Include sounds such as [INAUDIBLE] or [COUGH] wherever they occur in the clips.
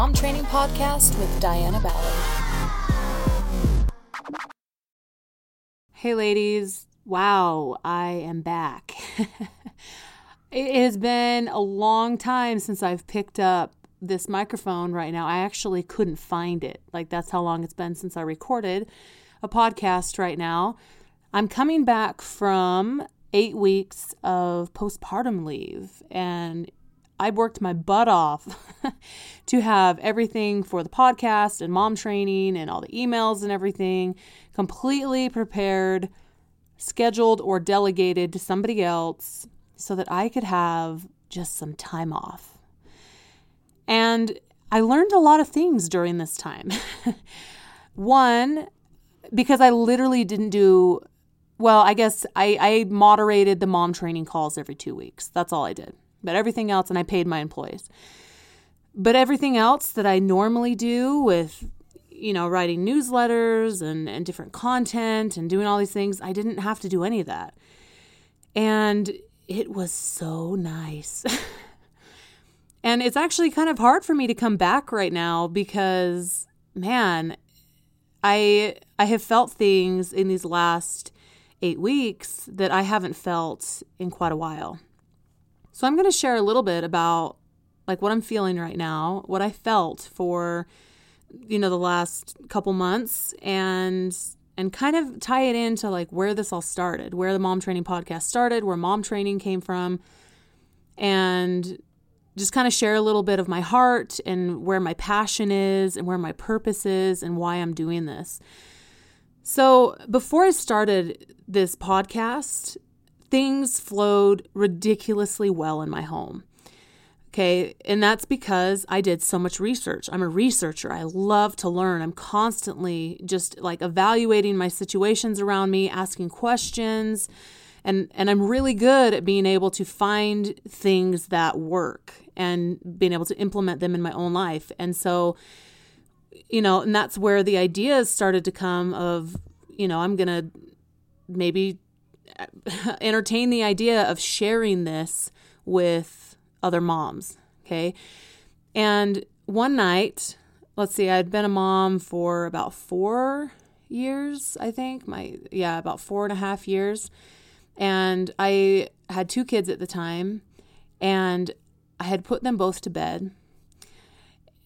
Mom Training Podcast with Diana Ballard. Hey, ladies. Wow, I am back. [LAUGHS] it has been a long time since I've picked up this microphone right now. I actually couldn't find it. Like, that's how long it's been since I recorded a podcast right now. I'm coming back from eight weeks of postpartum leave, and I worked my butt off [LAUGHS] to have everything for the podcast and mom training and all the emails and everything completely prepared, scheduled, or delegated to somebody else so that I could have just some time off. And I learned a lot of things during this time. [LAUGHS] One, because I literally didn't do well, I guess I, I moderated the mom training calls every two weeks. That's all I did. But everything else, and I paid my employees. But everything else that I normally do with, you know, writing newsletters and, and different content and doing all these things, I didn't have to do any of that. And it was so nice. [LAUGHS] and it's actually kind of hard for me to come back right now because, man, I I have felt things in these last eight weeks that I haven't felt in quite a while. So I'm going to share a little bit about like what I'm feeling right now, what I felt for you know the last couple months and and kind of tie it into like where this all started, where the mom training podcast started, where mom training came from and just kind of share a little bit of my heart and where my passion is and where my purpose is and why I'm doing this. So, before I started this podcast, things flowed ridiculously well in my home. Okay, and that's because I did so much research. I'm a researcher. I love to learn. I'm constantly just like evaluating my situations around me, asking questions, and and I'm really good at being able to find things that work and being able to implement them in my own life. And so you know, and that's where the ideas started to come of, you know, I'm going to maybe [LAUGHS] entertain the idea of sharing this with other moms. Okay. And one night, let's see, I'd been a mom for about four years, I think. My, yeah, about four and a half years. And I had two kids at the time, and I had put them both to bed.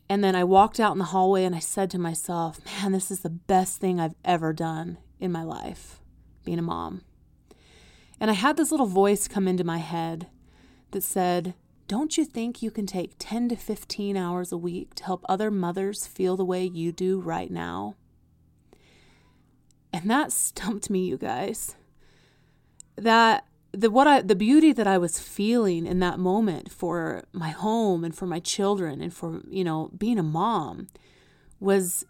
And then I walked out in the hallway and I said to myself, man, this is the best thing I've ever done in my life, being a mom. And I had this little voice come into my head that said, Don't you think you can take 10 to 15 hours a week to help other mothers feel the way you do right now? And that stumped me, you guys. That the what I the beauty that I was feeling in that moment for my home and for my children and for you know being a mom was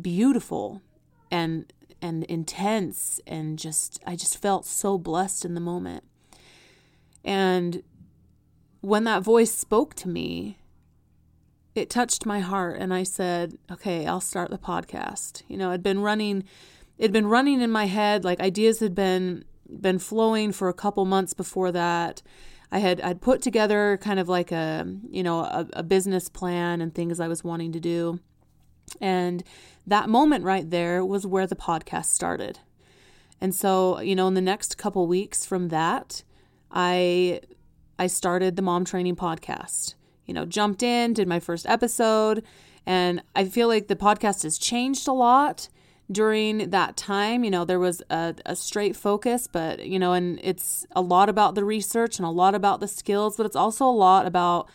beautiful and and intense and just I just felt so blessed in the moment. And when that voice spoke to me, it touched my heart and I said, "Okay, I'll start the podcast." You know, it'd been running it'd been running in my head like ideas had been been flowing for a couple months before that. I had I'd put together kind of like a you know a, a business plan and things I was wanting to do, and that moment right there was where the podcast started. And so you know in the next couple weeks from that, I I started the Mom Training Podcast. You know, jumped in, did my first episode, and I feel like the podcast has changed a lot during that time. You know, there was a, a straight focus, but, you know, and it's a lot about the research and a lot about the skills, but it's also a lot about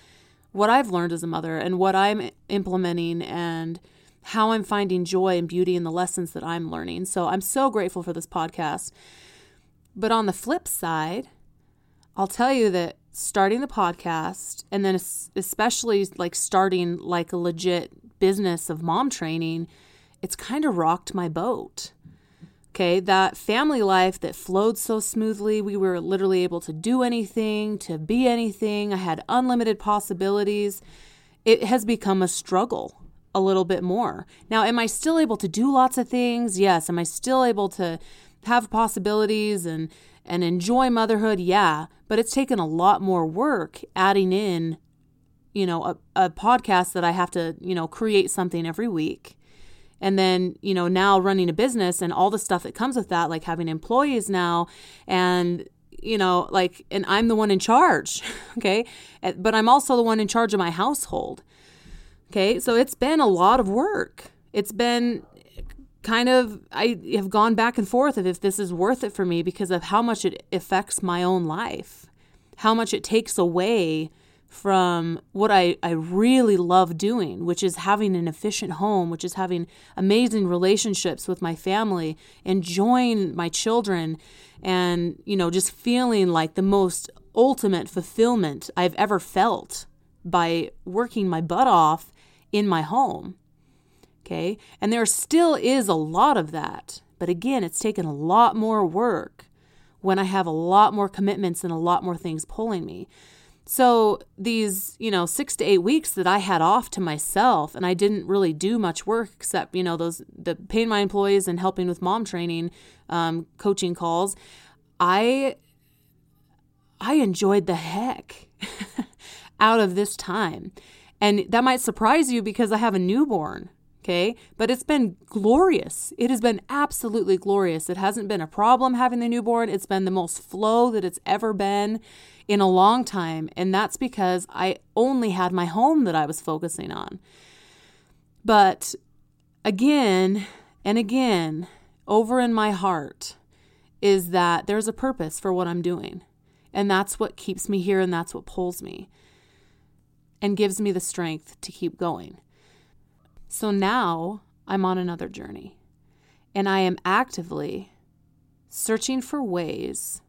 what I've learned as a mother and what I'm implementing and how I'm finding joy and beauty in the lessons that I'm learning. So I'm so grateful for this podcast. But on the flip side, I'll tell you that starting the podcast and then especially like starting like a legit business of mom training it's kind of rocked my boat. Okay, that family life that flowed so smoothly, we were literally able to do anything, to be anything. I had unlimited possibilities. It has become a struggle a little bit more. Now, am I still able to do lots of things? Yes. Am I still able to have possibilities and and enjoy motherhood? Yeah, but it's taken a lot more work adding in you know, a, a podcast that I have to, you know, create something every week. And then, you know, now running a business and all the stuff that comes with that, like having employees now and, you know, like, and I'm the one in charge. [LAUGHS] Okay. But I'm also the one in charge of my household. Okay. So it's been a lot of work. It's been kind of, I have gone back and forth of if this is worth it for me because of how much it affects my own life, how much it takes away from what I, I really love doing, which is having an efficient home, which is having amazing relationships with my family, enjoying my children, and, you know, just feeling like the most ultimate fulfillment I've ever felt by working my butt off in my home. Okay. And there still is a lot of that. But again, it's taken a lot more work when I have a lot more commitments and a lot more things pulling me. So these, you know, six to eight weeks that I had off to myself and I didn't really do much work except, you know, those the paying my employees and helping with mom training, um, coaching calls. I I enjoyed the heck [LAUGHS] out of this time. And that might surprise you because I have a newborn. Okay. But it's been glorious. It has been absolutely glorious. It hasn't been a problem having the newborn. It's been the most flow that it's ever been in a long time. And that's because I only had my home that I was focusing on. But again and again, over in my heart, is that there's a purpose for what I'm doing. And that's what keeps me here and that's what pulls me and gives me the strength to keep going. So now I'm on another journey and I am actively searching for ways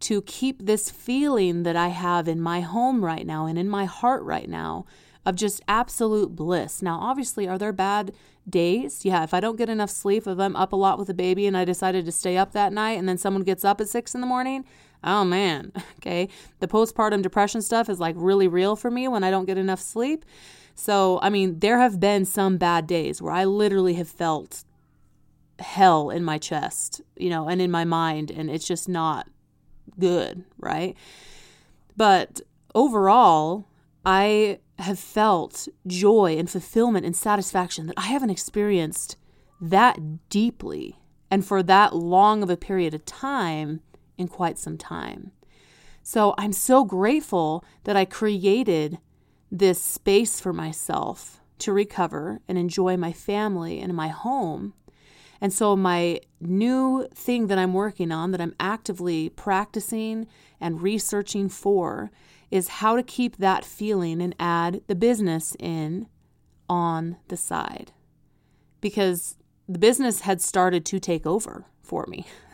to keep this feeling that I have in my home right now and in my heart right now of just absolute bliss. Now, obviously, are there bad days? Yeah, if I don't get enough sleep, if I'm up a lot with a baby and I decided to stay up that night and then someone gets up at six in the morning, oh man, [LAUGHS] okay. The postpartum depression stuff is like really real for me when I don't get enough sleep. So, I mean, there have been some bad days where I literally have felt hell in my chest, you know, and in my mind, and it's just not good, right? But overall, I have felt joy and fulfillment and satisfaction that I haven't experienced that deeply and for that long of a period of time in quite some time. So I'm so grateful that I created this space for myself to recover and enjoy my family and my home and so, my new thing that I'm working on, that I'm actively practicing and researching for, is how to keep that feeling and add the business in on the side. Because the business had started to take over for me [LAUGHS]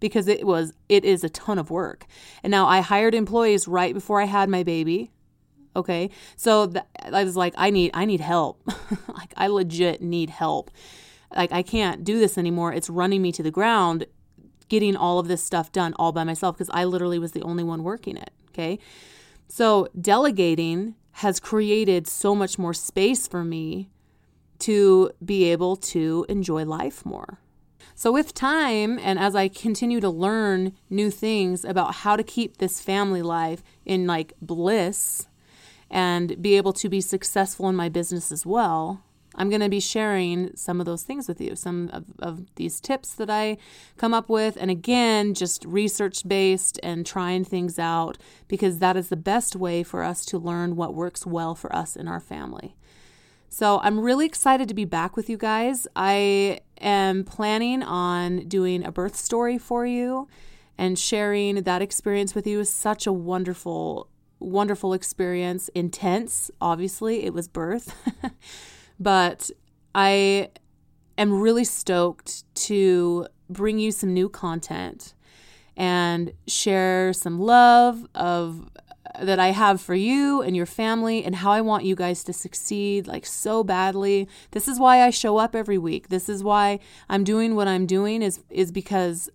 because it was it is a ton of work. And now I hired employees right before I had my baby. Okay? So th- I was like I need I need help. [LAUGHS] like I legit need help like I can't do this anymore. It's running me to the ground getting all of this stuff done all by myself because I literally was the only one working it, okay? So, delegating has created so much more space for me to be able to enjoy life more. So, with time and as I continue to learn new things about how to keep this family life in like bliss and be able to be successful in my business as well, I'm going to be sharing some of those things with you, some of, of these tips that I come up with. And again, just research based and trying things out because that is the best way for us to learn what works well for us in our family. So I'm really excited to be back with you guys. I am planning on doing a birth story for you and sharing that experience with you. Is such a wonderful wonderful experience. Intense obviously it was birth. [LAUGHS] But I am really stoked to bring you some new content and share some love of that I have for you and your family and how I want you guys to succeed like so badly. This is why I show up every week. This is why I'm doing what I'm doing is is because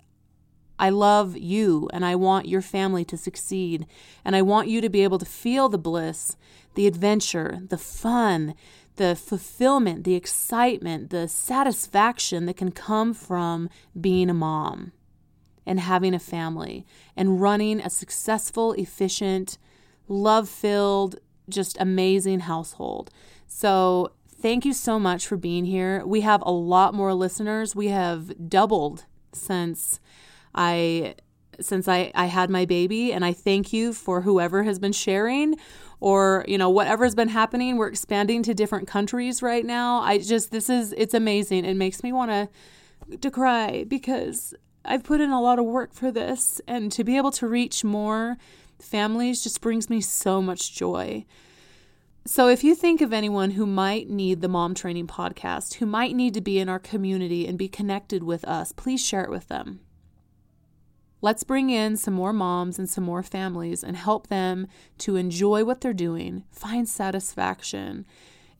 I love you and I want your family to succeed and I want you to be able to feel the bliss, the adventure, the fun, the fulfillment, the excitement, the satisfaction that can come from being a mom and having a family and running a successful, efficient, love filled, just amazing household. So, thank you so much for being here. We have a lot more listeners. We have doubled since I since I, I had my baby and I thank you for whoever has been sharing or you know whatever's been happening we're expanding to different countries right now I just this is it's amazing it makes me want to to cry because I've put in a lot of work for this and to be able to reach more families just brings me so much joy. So, if you think of anyone who might need the Mom Training Podcast, who might need to be in our community and be connected with us, please share it with them. Let's bring in some more moms and some more families and help them to enjoy what they're doing, find satisfaction,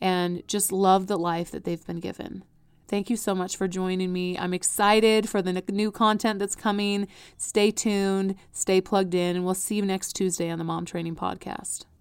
and just love the life that they've been given. Thank you so much for joining me. I'm excited for the new content that's coming. Stay tuned, stay plugged in, and we'll see you next Tuesday on the Mom Training Podcast.